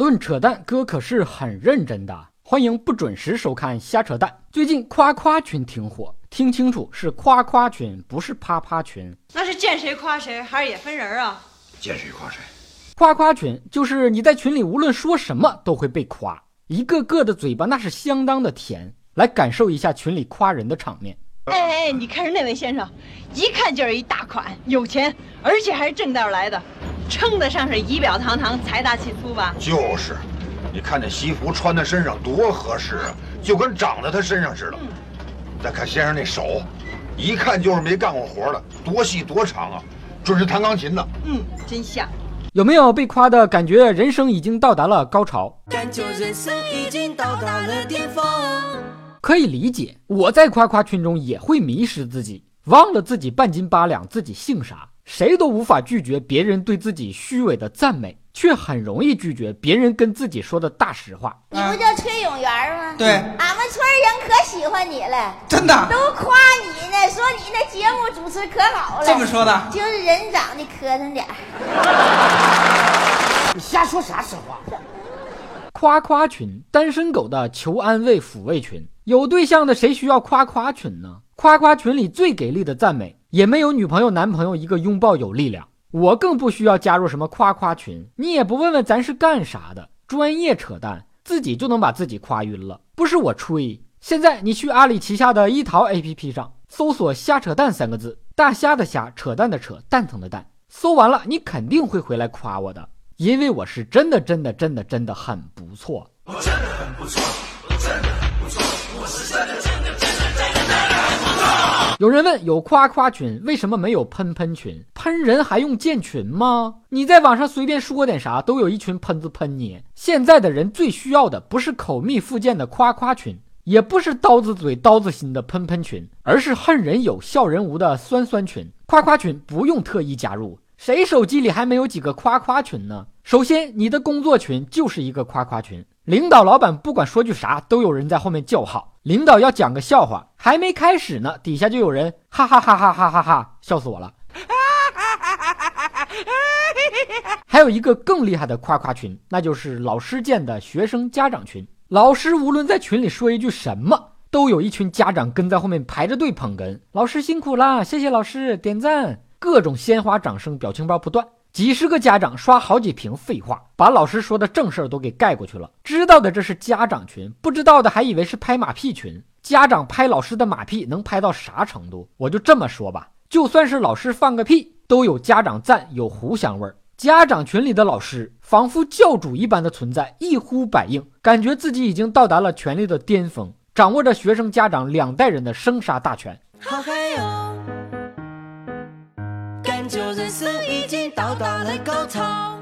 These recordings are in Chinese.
论扯淡，哥可是很认真的。欢迎不准时收看瞎扯淡。最近夸夸群挺火，听清楚是夸夸群，不是啪啪群。那是见谁夸谁，还是也分人啊？见谁夸谁。夸夸群就是你在群里无论说什么都会被夸，一个个的嘴巴那是相当的甜。来感受一下群里夸人的场面。哎哎，你看人那位先生，一看就是一大款，有钱，而且还是正道来的，称得上是仪表堂堂、财大气粗吧？就是。你看这西服穿在身上多合适啊，就跟长在他身上似的。再看先生那手，一看就是没干过活的，多细多长啊，准是弹钢琴的。嗯，真像。有没有被夸的感觉？人生已经到达了高潮，感觉人生已经到达了巅峰。可以理解，我在夸夸群中也会迷失自己，忘了自己半斤八两，自己姓啥。谁都无法拒绝别人对自己虚伪的赞美，却很容易拒绝别人跟自己说的大实话。你不叫崔永元吗？对，俺们村人可喜欢你了，真的，都夸你呢，说你那节目主持可好了。这么说的，就是人长得磕碜点 你瞎说啥实话？夸夸群，单身狗的求安慰抚慰群，有对象的谁需要夸夸群呢？夸夸群里最给力的赞美。也没有女朋友男朋友一个拥抱有力量，我更不需要加入什么夸夸群。你也不问问咱是干啥的，专业扯淡，自己就能把自己夸晕了。不是我吹，现在你去阿里旗下的一淘 APP 上搜索“瞎扯淡”三个字，大虾的虾，扯淡的扯，蛋疼的蛋。搜完了，你肯定会回来夸我的，因为我是真的真的真的真的很不错。我真的很不错，有人问：有夸夸群，为什么没有喷喷群？喷人还用建群吗？你在网上随便说点啥，都有一群喷子喷你。现在的人最需要的不是口蜜腹剑的夸夸群，也不是刀子嘴刀子心的喷喷群，而是恨人有笑人无的酸酸群。夸夸群不用特意加入，谁手机里还没有几个夸夸群呢？首先，你的工作群就是一个夸夸群。领导、老板不管说句啥，都有人在后面叫好。领导要讲个笑话，还没开始呢，底下就有人 哈哈哈哈哈哈哈，笑死我了。还有一个更厉害的夸夸群，那就是老师建的学生家长群。老师无论在群里说一句什么，都有一群家长跟在后面排着队捧哏。老师辛苦啦，谢谢老师，点赞，各种鲜花、掌声、表情包不断。几十个家长刷好几瓶废话，把老师说的正事儿都给盖过去了。知道的这是家长群，不知道的还以为是拍马屁群。家长拍老师的马屁能拍到啥程度？我就这么说吧，就算是老师放个屁，都有家长赞，有糊香味儿。家长群里的老师仿佛教主一般的存在，一呼百应，感觉自己已经到达了权力的巅峰，掌握着学生家长两代人的生杀大权。好嗨哟！生已经到达了高潮，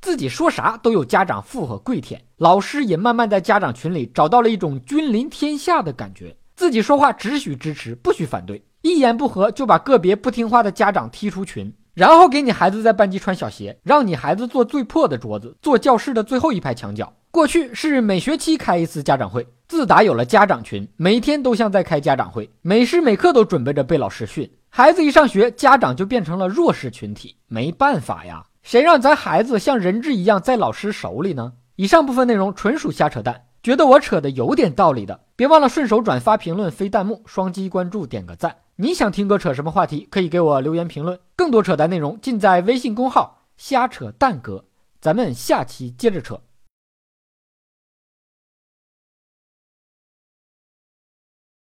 自己说啥都有家长附和跪舔，老师也慢慢在家长群里找到了一种君临天下的感觉。自己说话只许支持，不许反对，一言不合就把个别不听话的家长踢出群，然后给你孩子在班级穿小鞋，让你孩子坐最破的桌子，坐教室的最后一排墙角。过去是每学期开一次家长会，自打有了家长群，每天都像在开家长会，每时每刻都准备着被老师训。孩子一上学，家长就变成了弱势群体，没办法呀，谁让咱孩子像人质一样在老师手里呢？以上部分内容纯属瞎扯淡，觉得我扯的有点道理的，别忘了顺手转发、评论、飞弹幕、双击关注、点个赞。你想听哥扯什么话题，可以给我留言评论。更多扯淡内容尽在微信公号“瞎扯淡哥”，咱们下期接着扯。